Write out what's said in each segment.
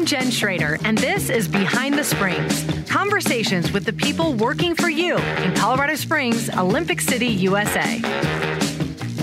I'm Jen Schrader, and this is Behind the Springs conversations with the people working for you in Colorado Springs, Olympic City, USA.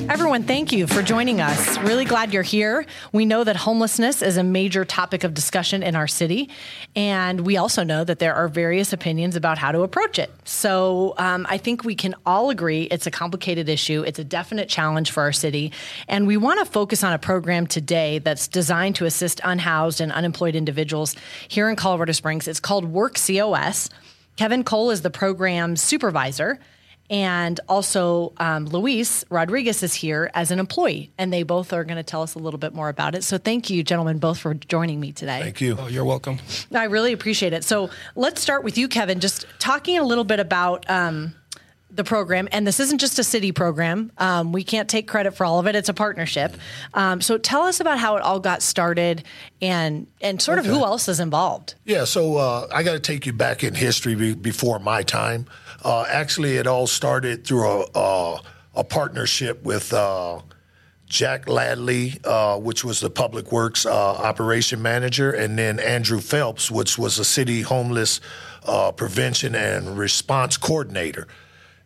Everyone, thank you for joining us. Really glad you're here. We know that homelessness is a major topic of discussion in our city, and we also know that there are various opinions about how to approach it. So um, I think we can all agree it's a complicated issue, it's a definite challenge for our city, and we want to focus on a program today that's designed to assist unhoused and unemployed individuals here in Colorado Springs. It's called Work COS. Kevin Cole is the program's supervisor. And also, um, Luis Rodriguez is here as an employee, and they both are going to tell us a little bit more about it. So, thank you, gentlemen, both for joining me today. Thank you. Oh, you're welcome. I really appreciate it. So, let's start with you, Kevin, just talking a little bit about. Um, the program, and this isn't just a city program. Um, we can't take credit for all of it; it's a partnership. Um, so, tell us about how it all got started, and and sort okay. of who else is involved. Yeah, so uh, I got to take you back in history be- before my time. Uh, actually, it all started through a, a, a partnership with uh, Jack Ladley, uh, which was the Public Works uh, operation manager, and then Andrew Phelps, which was a city homeless uh, prevention and response coordinator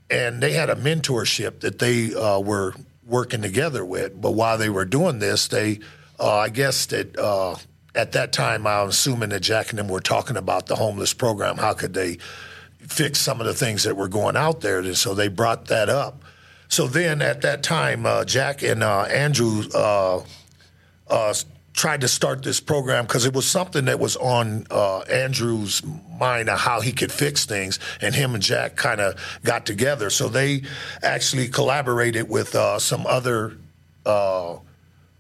and they had a mentorship that they uh, were working together with. But while they were doing this, they, I guess that at that time, I'm assuming that Jack and them were talking about the homeless program. How could they fix some of the things that were going out there? And so they brought that up. So then at that time, uh, Jack and uh, Andrew uh, tried to start this program because it was something that was on uh, Andrew's mind of how he could fix things, and him and Jack kind of got together. So they actually collaborated with uh, some other. Uh,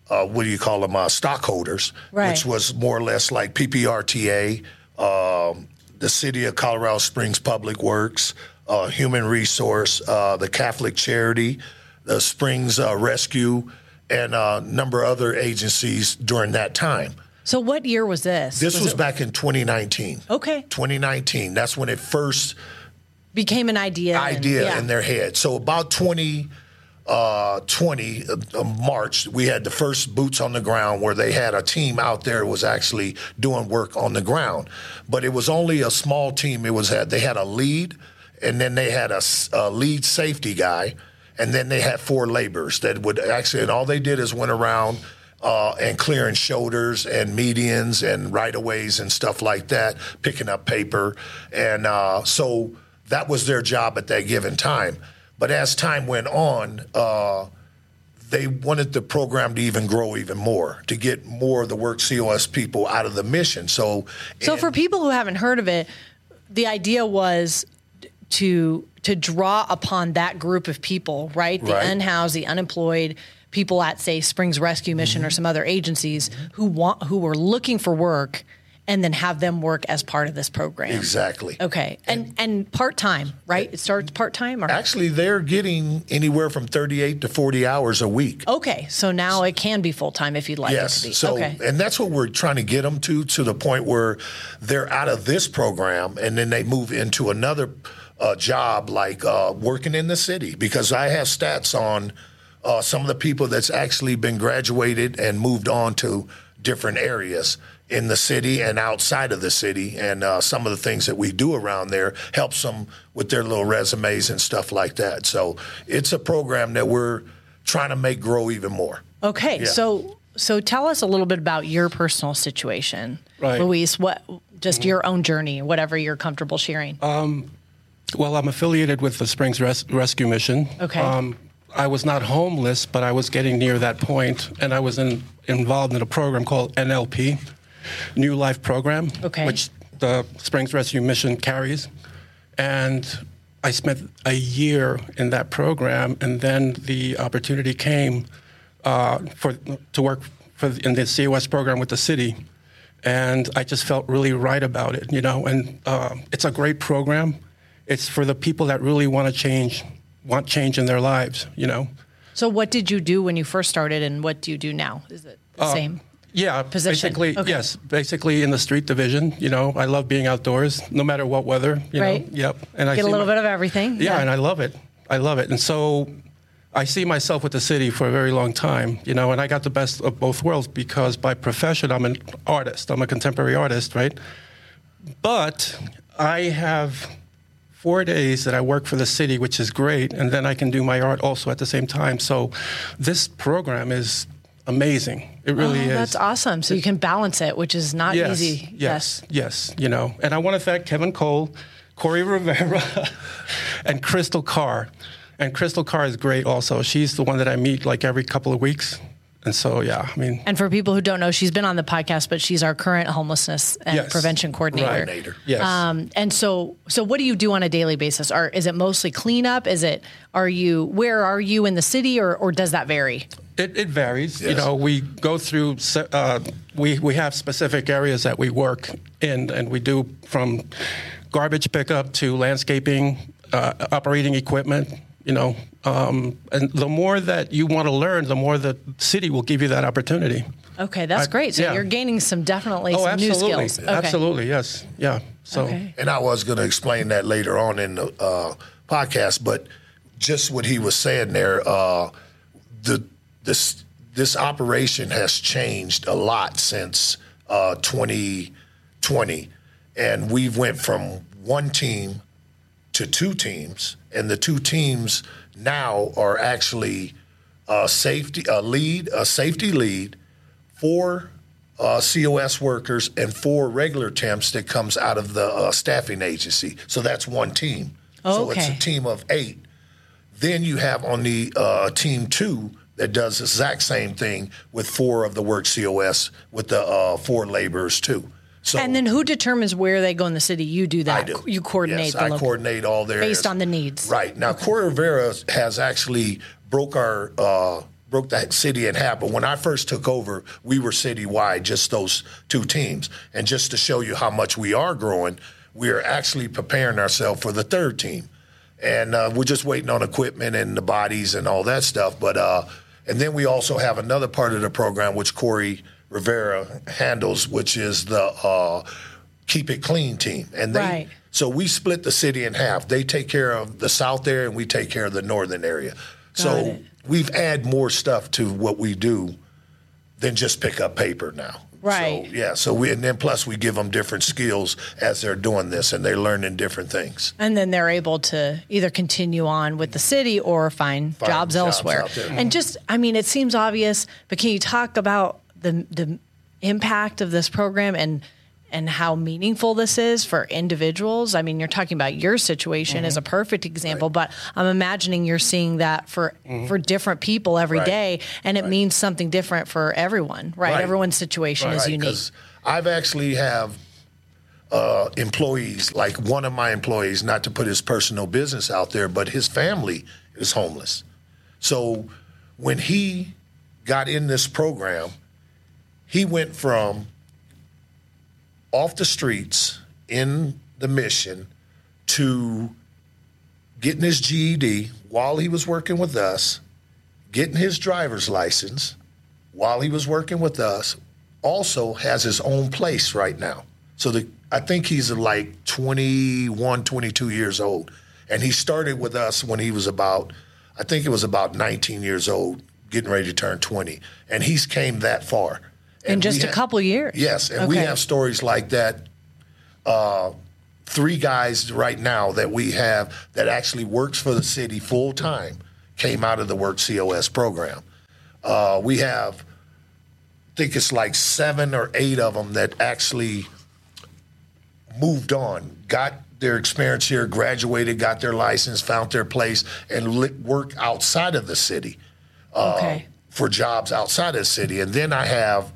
uh what do you call them? Uh, stockholders, right. which was more or less like PPRTA, um, the City of Colorado Springs Public Works, uh, Human Resource, uh, the Catholic Charity, the Springs uh, Rescue, and a number of other agencies during that time. So, what year was this? This was, was back in 2019. Okay. 2019. That's when it first became an idea. Idea and, yeah. in their head. So, about 20. Uh, 20 uh, March, we had the first boots on the ground where they had a team out there was actually doing work on the ground, but it was only a small team. It was had they had a lead, and then they had a, a lead safety guy, and then they had four laborers that would actually, and all they did is went around uh, and clearing shoulders and medians and right of ways and stuff like that, picking up paper. And uh, so that was their job at that given time. But as time went on, uh, they wanted the program to even grow even more, to get more of the work COS people out of the mission. So, so for people who haven't heard of it, the idea was to to draw upon that group of people, right? The right. unhoused, the unemployed, people at say Springs Rescue Mission mm-hmm. or some other agencies who want who were looking for work and then have them work as part of this program. Exactly. Okay. And and, and part time, right? It starts part time Actually they're getting anywhere from 38 to 40 hours a week. Okay. So now it can be full time if you'd like yes. it to be. So okay. and that's what we're trying to get them to to the point where they're out of this program and then they move into another uh, job like uh, working in the city because I have stats on uh, some of the people that's actually been graduated and moved on to different areas in the city and outside of the city. And uh, some of the things that we do around there helps them with their little resumes and stuff like that. So it's a program that we're trying to make grow even more. Okay, yeah. so so tell us a little bit about your personal situation, right. Luis. What just mm-hmm. your own journey, whatever you're comfortable sharing. Um, well, I'm affiliated with the Springs Res- Rescue Mission. Okay. Um, I was not homeless, but I was getting near that point, and I was in, involved in a program called NLP, New Life Program, okay. which the Springs Rescue Mission carries. And I spent a year in that program, and then the opportunity came uh, for to work for in the COS program with the city, and I just felt really right about it, you know. And uh, it's a great program it's for the people that really want to change, want change in their lives, you know. So, what did you do when you first started, and what do you do now? Is it the uh, same? Yeah, position? basically, okay. yes. Basically, in the street division, you know, I love being outdoors, no matter what weather. You right. know, yep. And I get a little my, bit of everything. Yeah, yeah, and I love it. I love it. And so, I see myself with the city for a very long time, you know, and I got the best of both worlds because by profession I'm an artist. I'm a contemporary artist, right? But I have four days that I work for the city, which is great, and then I can do my art also at the same time. So this program is amazing. It really oh, is. That's awesome. So you can balance it, which is not yes, easy. Yes, yes, you know. And I want to thank Kevin Cole, Corey Rivera, and Crystal Carr. And Crystal Carr is great also. She's the one that I meet like every couple of weeks. And so, yeah, I mean. And for people who don't know, she's been on the podcast, but she's our current homelessness and Yes. prevention coordinator. Right. Coordinator. Yes. Um, and so, so what do you do on a daily basis? Are is it mostly cleanup? Is it are you where are you in the city, or or does that vary? It, it varies. You know, we go through. Uh, we we have specific areas that we work in, and we do from garbage pickup to landscaping, uh, operating equipment. You know, um, and the more that you want to learn, the more the city will give you that opportunity. Okay, that's I- great. So yeah. you're gaining some definitely Oh, some new skills. Okay. absolutely, yes, yeah. So. Okay. And I was going to explain that later on in the uh, podcast, but just what he was saying there, uh, the this this operation has changed a lot since uh, 2020, and we went from one team to two teams, and the two teams now are actually a safety a lead, a safety lead, four uh, COS workers, and four regular temps that comes out of the uh, staffing agency. So that's one team. Okay. So it's a team of eight. Then you have on the uh, team two that does the exact same thing with four of the work COS with the uh, four laborers too. So And then who determines where they go in the city? You do that. I do. You coordinate Yes, the I local- coordinate all their based on the needs. Right now, Corey Rivera has actually broke our uh, broke that city in half. But when I first took over, we were citywide, just those two teams. And just to show you how much we are growing, we are actually preparing ourselves for the third team, and uh, we're just waiting on equipment and the bodies and all that stuff. But uh, and then we also have another part of the program which Corey Rivera handles, which is the uh, keep it clean team, and they. Right. So we split the city in half. They take care of the south area, and we take care of the northern area. so it. we've added more stuff to what we do than just pick up paper now. Right. So, yeah. So we and then plus we give them different skills as they're doing this, and they're learning different things. And then they're able to either continue on with the city or find, Find jobs, jobs elsewhere. And just, I mean, it seems obvious, but can you talk about the the impact of this program and and how meaningful this is for individuals? I mean, you're talking about your situation as a Mm-hmm. perfect example, but I'm imagining you're seeing that for for different people every Mm-hmm. Right. day, and it means something different for everyone, right? Right. Everyone's situation is Right, unique. I've actually have uh, employees, like one of my employees, not to put his personal business out there, but his family is homeless. So when he got in this program, he went from off the streets in the mission to getting his GED while he was working with us, getting his driver's license while he was working with us, also has his own place right now. So the, I think he's like 21, 22 years old. And he started with us when he was about, I think it was about 19 years old, getting ready to turn 20. And he's came that far. In just a ha- couple years. Yes, and we have stories like that. Uh, three guys right now that we have that actually works for the city full time came out of the Work COS program. Uh, we have, I think it's like seven or eight of them that actually moved on, got their experience here, graduated, got their license, found their place, and li- work outside of the city Okay. for jobs outside of the city. And then I have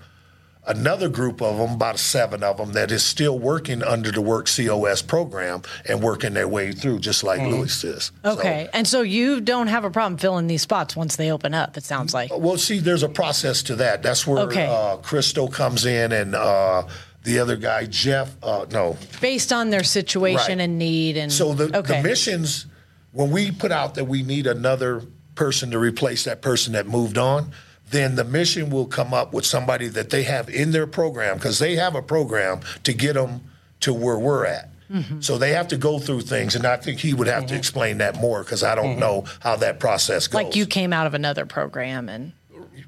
another group of them, about seven of them, that is still working under the Work COS program and working their way through, just like Luis is. So- Okay. and so you don't have a problem filling these spots once they open up, it sounds like. well, see, there's a process to that. That's where Okay. uh, Crystal comes in and uh, the other guy, Jeff, uh, no, Based on their situation Right. and need and So the, okay. the missions, when we put out that we need another person to replace that person that moved on, then the mission will come up with somebody that they have in their program because they have a program to get them to where we're at. Mm-hmm. So they have to go through things, and I think he would have to mm-hmm. explain that more because I don't mm-hmm. know how that process goes. Like you came out of another program and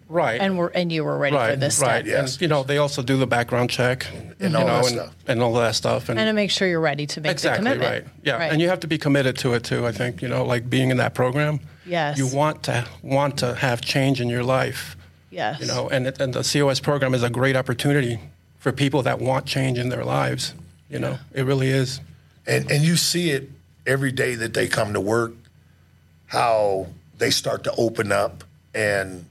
Right. and were and you were ready right, for this right. step. Yes. And, you know, they also do the background check And you all know, that and, stuff. and all that stuff. And, And to make sure you're ready to make exactly the commitment. right. Yeah, Right. and you have to be committed to it too. I think you know, like being in that program. Yes. You want to want to have change in your life. yes. You know, and and the COS program is a great opportunity for people that want change in their lives. You know, it really is. and and you see it every day that they come to work how they start to open up and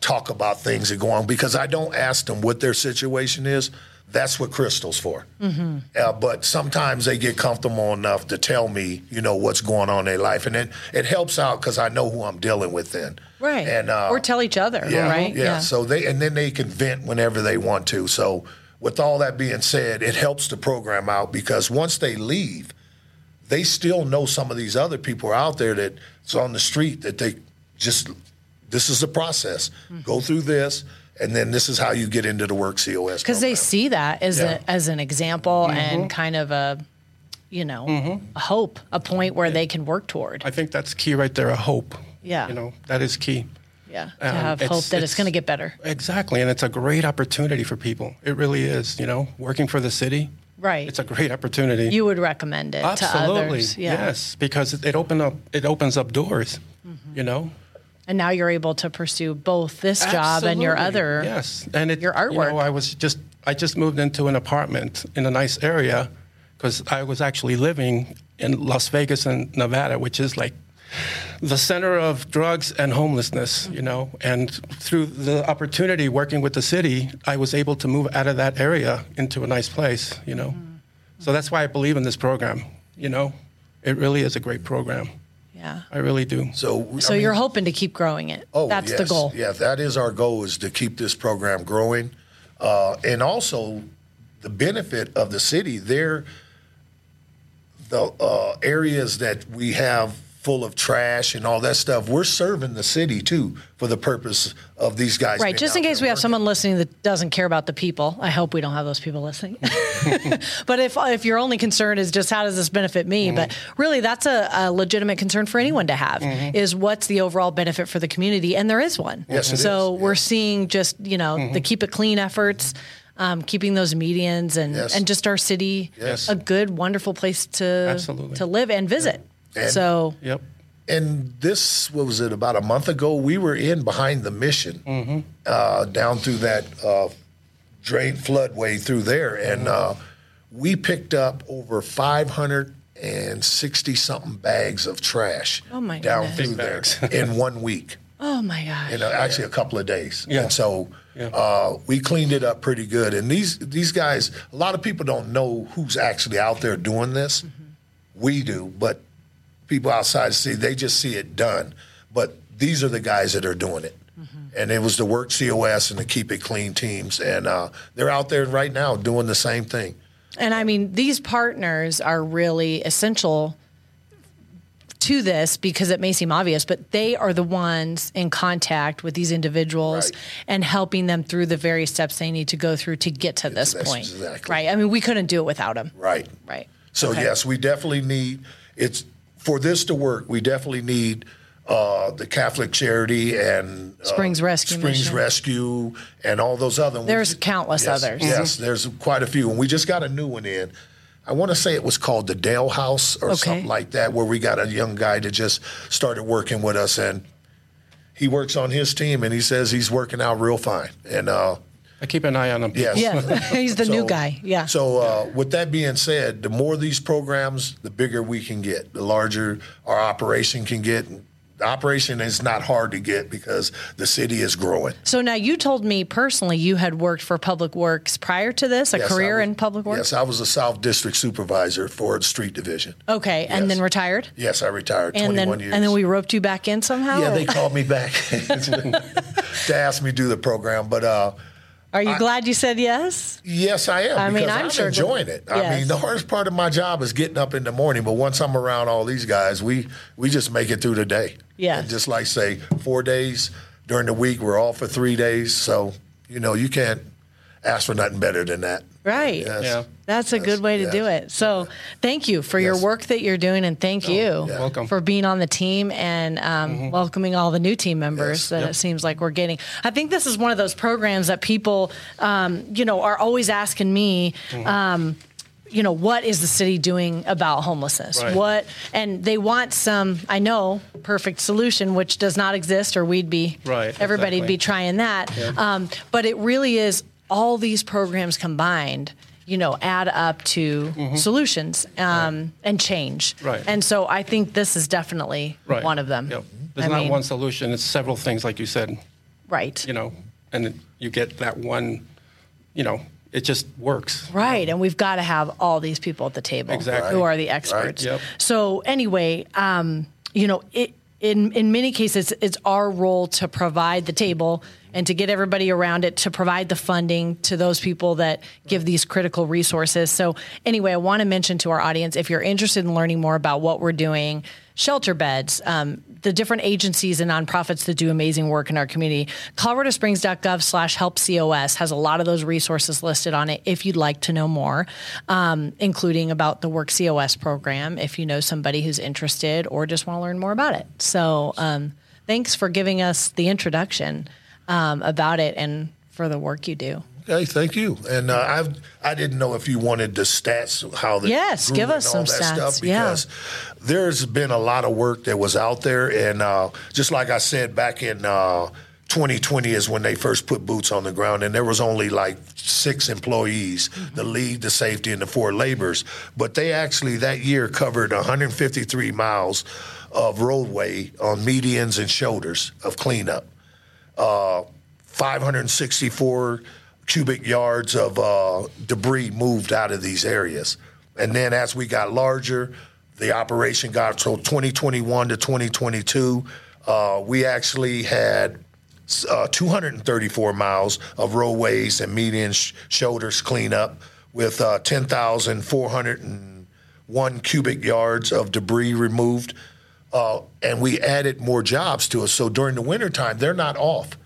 talk about things that go on because I don't ask them what their situation is. That's what Crystal's for. Mm-hmm. Uh, but sometimes they get comfortable enough to tell me, you know, what's going on in their life, and it it helps out because I know who I'm dealing with then. right. And uh, or tell each other, yeah, right? Yeah. So they and then they can vent whenever they want to. So with all that being said, it helps the program out because once they leave, they still know some of these other people out there that's on the street that they just this is a process. Mm-hmm. Go through this, and then this is how you get into the work COS. because they see that as Yeah. a, as an example Mm-hmm. and kind of a you know a hope a point where they can work toward I think that's key right there. A hope. Yeah. You know, that is key. yeah to Um, have it's- hope that it's, it's- going to get better Exactly, and it's a great opportunity for people. It really is. You know, working for the city. right It's a great opportunity. you would recommend it Absolutely. to others yeah Yes, because it, it open up it opens up doors. Mm-hmm. You know. And now you're able to pursue both this job and your other yes, and it, your You artwork. know, I was just I just moved into an apartment in a nice area because I was actually living in Las Vegas and Nevada, which is like the center of drugs and homelessness. You know, and through the opportunity working with the city, I was able to move out of that area into a nice place. You know, mm-hmm. so that's why I believe in this program. You know, it really is a great program. Yeah I really do. So, I so mean, you're hoping to keep growing it Oh, that's yes. the goal Yeah, that is our goal is to keep this program growing, uh, and also the benefit of the city. There, the uh, areas that we have full of trash and all that stuff, we're serving the city too for the purpose of these guys. Right, just in case we have working. someone listening that doesn't care about the people. I hope we don't have those people listening. but if if your only concern is just how does this benefit me, Mm-hmm. but really that's a, a legitimate concern for anyone to have is what's the overall benefit for the community, and there is one. Mm-hmm. Yes, so we're. Mm-hmm. seeing just you know the keep it clean efforts. Um, keeping those medians and, Yes. and just our city Yes. a good, wonderful place to Absolutely. to live and visit. And- so Yep. and this what was it about a month ago we were in behind the mission uh, down through that uh, drain floodway through there and uh, we picked up over 560 something bags of trash Oh, my down goodness. through Big there in one week oh my gosh, you know, actually a couple of days. Yeah. And so Yeah. uh, we cleaned it up pretty good. And these these guys, a lot of people don't know who's actually out there doing this. We do, but people outside see they just see it done. But these are the guys that are doing it. And it was the Work COS and the Keep It Clean teams, and uh, they're out there right now doing the same thing. And I mean, these partners are really essential to this because it may seem obvious, but they are the ones in contact with these individuals Right. and helping them through the various steps they need to go through to get to this That's point. exactly. Right. I mean, we couldn't do it without them. Right. Right. So Okay. yes, we definitely need it's for this to work. We definitely need uh, the Catholic Charity and uh, Springs Rescue Springs Mission. Rescue, and all those other ones. There's countless Yes, others. Yes, there's quite a few, and we just got a new one in. I want to say it was called the Dale House or Okay. something like that, where we got a young guy that just started working with us, and he works on his team, and he says he's working out real fine. And uh, I keep an eye on him. yes, Yeah. He's the new guy. Yeah. So, uh, with that being said, the more these programs, the bigger we can get, the larger our operation can get. The operation is not hard to get because the city is growing. So now you told me personally you had worked for Public Works prior to this, a Yes, career was- in Public Works? Yes, I was a South District supervisor for the street division. Okay. And then retired? Yes, I retired And 21 then, years. and then we roped you back in somehow? yeah, or- they called me back to ask me to do the program. But uh, Are you glad you said yes? Yes, I am. I mean, I'm I'm sure- enjoying it. I Yes. mean, the hardest part of my job is getting up in the morning, but once I'm around all these guys, we we just make it through the day. Yeah. And just like say four days during the week, we're off for three days. So you know, you can't. Ask for nothing better than that. Right. Yes. Yeah. That's a Yes, good way to do it. So, thank you for your Yes. Oh, work that you're doing, and thank you yeah. Welcome. for being on the team and um, welcoming all the new team members Yes. that Yep. it seems like we're getting. I think this is one of those programs that people, um, you know, are always asking me. Um, you know what is the city doing about homelessness Right. what and they want some i know perfect solution which does not exist or we'd be Right, everybody'd be trying that um, but it really is all these programs combined you know add up to solutions um, and change Mm-hmm. Right. and so i think this is definitely Right. one of them Yep. There's I not mean, one solution. It's several things, like you said. right You know, and you get that one. You know, it just works. Right, and we've got to have all these people at the table Exactly. who are the experts. Yep. So anyway, um, you know, it, in in many cases, it's our role to provide the table and to get everybody around it, to provide the funding to those people that give these critical resources. So anyway, I want to mention to our audience if you're interested in learning more about what we're doing, shelter beds, um, the different agencies and nonprofits that do amazing work in our community. ColoradoSprings.gov slash help COS has a lot of those resources listed on it if you'd like to know more, um, including about the Work COS program if you know somebody who's interested or just want to learn more about it. So um, thanks for giving us the introduction um, about it and for the work you do. Okay, thank you. And uh, I've I didn't know if you wanted the stats, how the Yes, give us some stats, stuff yeah. because there's been a lot of work that was out there, and uh, just like I said back in. Uh, 2020 is when they first put boots on the ground, and there was only like six employees, the lead, the safety, and the four laborers. But they actually that year covered 153 miles of roadway on medians and shoulders of cleanup. Uh, 564 cubic yards of uh, debris moved out of these areas. And then as we got larger, the operation got so 2021 to 2022, uh, we actually had uh, 234 miles of roadways and median sh- shoulders cleanup with uh, 10,401 cubic yards of debris removed. Uh, and we added more jobs to us. So during the wintertime, they're not off.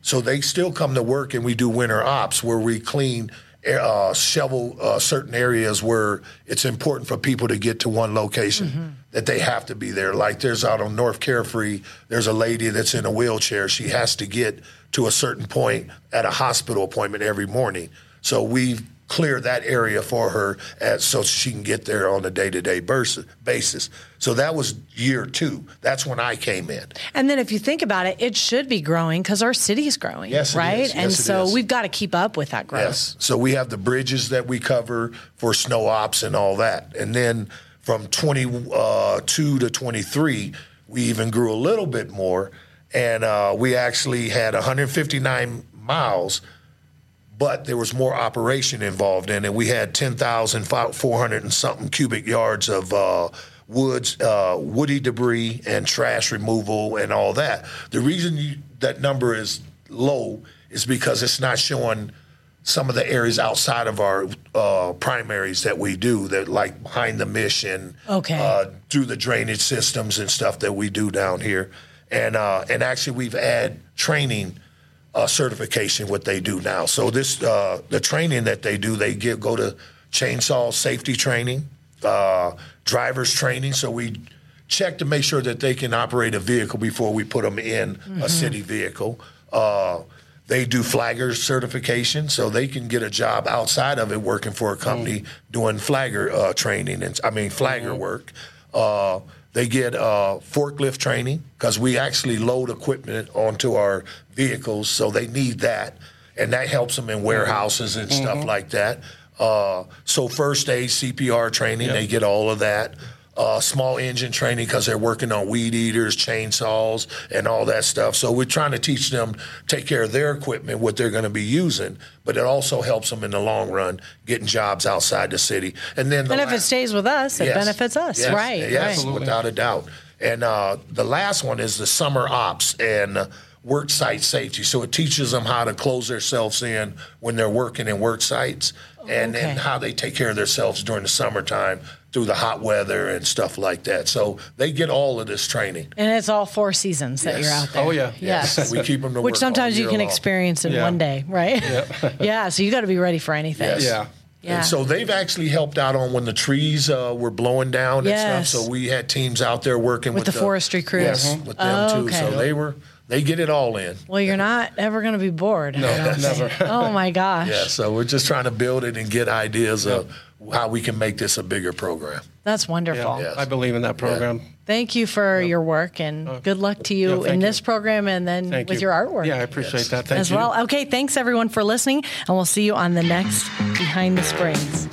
So they still come to work and we do winter ops where we clean, uh, shovel uh, certain areas where it's important for people to get to one location that they have to be there. Like there's out on North Carefree, there's a lady that's in a wheelchair. She has to get to a certain point at a hospital appointment every morning. So we've cleared that area for her so she can get there on a day-to-day basis. So that was year two. That's when I came in. And then if you think about it, it should be growing because our city is growing, Yes, it right? is. and Yes, so is. we've got to keep up with that growth. Yes. So we have the bridges that we cover for snow ops and all that. And then from 22 to 23, we even grew a little bit more. And uh, we actually had 159 miles, but there was more operation involved in it. We had 10,400 and something cubic yards of uh, woods, uh, woody debris, and trash removal and all that. The reason you, that number is low is because it's not showing some of the areas outside of our uh, primaries that we do, that like behind the mission, Okay. uh, through the drainage systems and stuff that we do down here, and uh, and actually we've had training uh, certification what they do now. So this uh, the training that they do, they give go to chainsaw safety training, uh, drivers training. So we check to make sure that they can operate a vehicle before we put them in a city vehicle. Uh, they do flagger certification, so they can get a job outside of it working for a company doing flagger uh, training and I mean flagger work. They get uh, forklift training because we actually load equipment onto our vehicles, so they need that, and that helps them in warehouses and stuff like that. Uh, so first aid, CPR training, they get all of that. Uh, small engine training because they're working on weed eaters, chainsaws, and all that stuff. So we're trying to teach them take care of their equipment, what they're going to be using, but it also helps them in the long run getting jobs outside the city. And then the And if it stays with us, it Yes. benefits us, Yes. right? Yes, right. without a doubt. And uh, the last one is the summer ops and uh, work site safety. So it teaches them how to close themselves in when they're working in work sites, and Okay. and how they take care of themselves during the summertime through the hot weather and stuff like that. So they get all of this training. And it's all four seasons that Yes. you're out there. Oh, yeah. Yes. We keep them to Which work sometimes you can long. experience in Yeah. one day, right? Yeah. yeah. So you got to be ready for anything. Yes. Yeah. Yeah. And so they've actually helped out on when the trees uh, were blowing down Yes. and stuff. So we had teams out there working With with, the forestry crews. Yes, Mhm. with them Oh, too. okay. So they were they get it all in. Well, you're not ever going to be bored. No, never. Oh my gosh. Yeah. So we're just trying to build it and get ideas of how we can make this a bigger program. That's wonderful. Yeah. I believe in that program. Thank you for your work and uh, good luck to you yeah, in this you. program and then Thank with you. your artwork. Yeah, I appreciate that. Thank as you. well. Okay, thanks everyone for listening, and we'll see you on the next Behind the Springs.